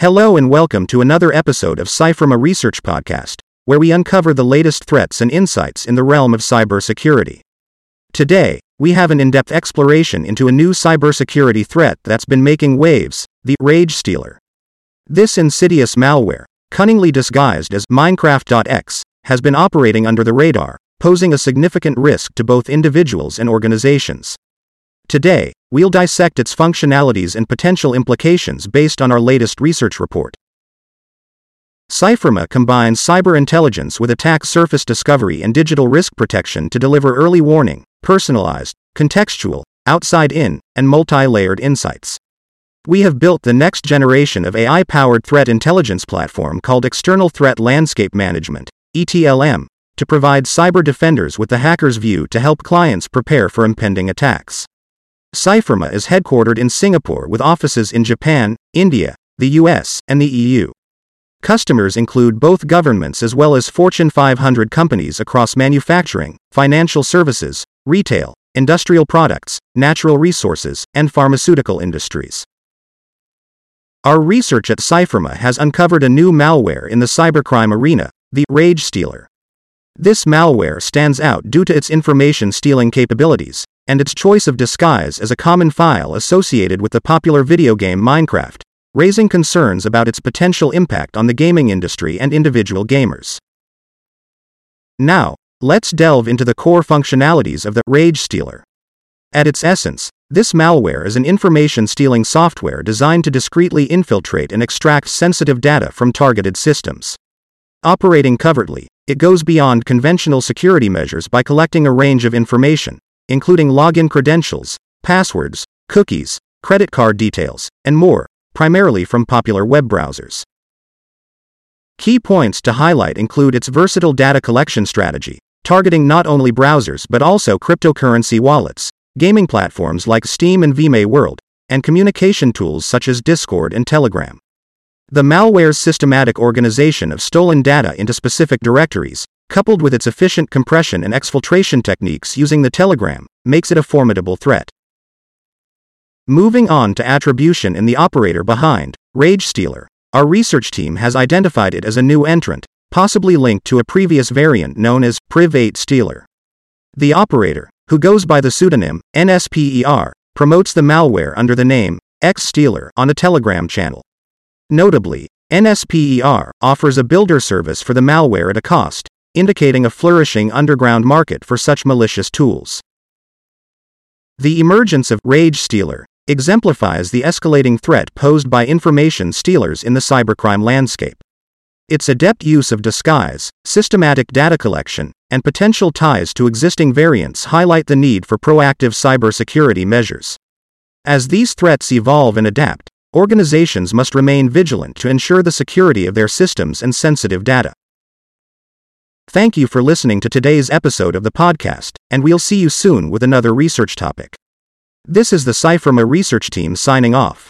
Hello and welcome to another episode of CYFIRMA Research Podcast, where we uncover the latest threats and insights in the realm of cybersecurity. Today, we have an in depth exploration into a new cybersecurity threat that's been making waves the Rage Stealer. This insidious malware, cunningly disguised as Minecraft.x, has been operating under the radar, posing a significant risk to both individuals and organizations. Today, we'll dissect its functionalities and potential implications based on our latest research report. CYFIRMA combines cyber intelligence with attack surface discovery and digital risk protection to deliver early warning, personalized, contextual, outside in, and multi layered insights. We have built the next generation of AI powered threat intelligence platform called External Threat Landscape Management, ETLM, to provide cyber defenders with the hacker's view to help clients prepare for impending attacks. CYFIRMA is headquartered in Singapore with offices in Japan, India, the US, and the EU. Customers include both governments as well as Fortune 500 companies across manufacturing, financial services, retail, industrial products, natural resources, and pharmaceutical industries. Our research at CYFIRMA has uncovered a new malware in the cybercrime arena, the Rage Stealer. This malware stands out due to its information stealing capabilities, and its choice of disguise as a common file associated with the popular video game Minecraft, raising concerns about its potential impact on the gaming industry and individual gamers. Now, let's delve into the core functionalities of the Rage Stealer. At its essence, this malware is an information stealing software designed to discreetly infiltrate and extract sensitive data from targeted systems. Operating covertly, it goes beyond conventional security measures by collecting a range of information, including login credentials, passwords, cookies, credit card details, and more, primarily from popular web browsers. Key points to highlight include its versatile data collection strategy, targeting not only browsers but also cryptocurrency wallets, gaming platforms like Steam and VimeWorld, and communication tools such as Discord and Telegram. The malware's systematic organization of stolen data into specific directories, coupled with its efficient compression and exfiltration techniques using the telegram, makes it a formidable threat. Moving on to attribution in the operator behind Rage Stealer, our research team has identified it as a new entrant, possibly linked to a previous variant known as Priv8 Stealer. The operator, who goes by the pseudonym NSPER, promotes the malware under the name X Stealer on a Telegram channel. Notably, NSPER offers a builder service for the malware at a cost, indicating a flourishing underground market for such malicious tools. The emergence of Rage Stealer exemplifies the escalating threat posed by information stealers in the cybercrime landscape. Its adept use of disguise, systematic data collection, and potential ties to existing variants highlight the need for proactive cybersecurity measures. As these threats evolve and adapt, organizations must remain vigilant to ensure the security of their systems and sensitive data. Thank you for listening to today's episode of the podcast, and we'll see you soon with another research topic. This is the CYFIRMA research team signing off.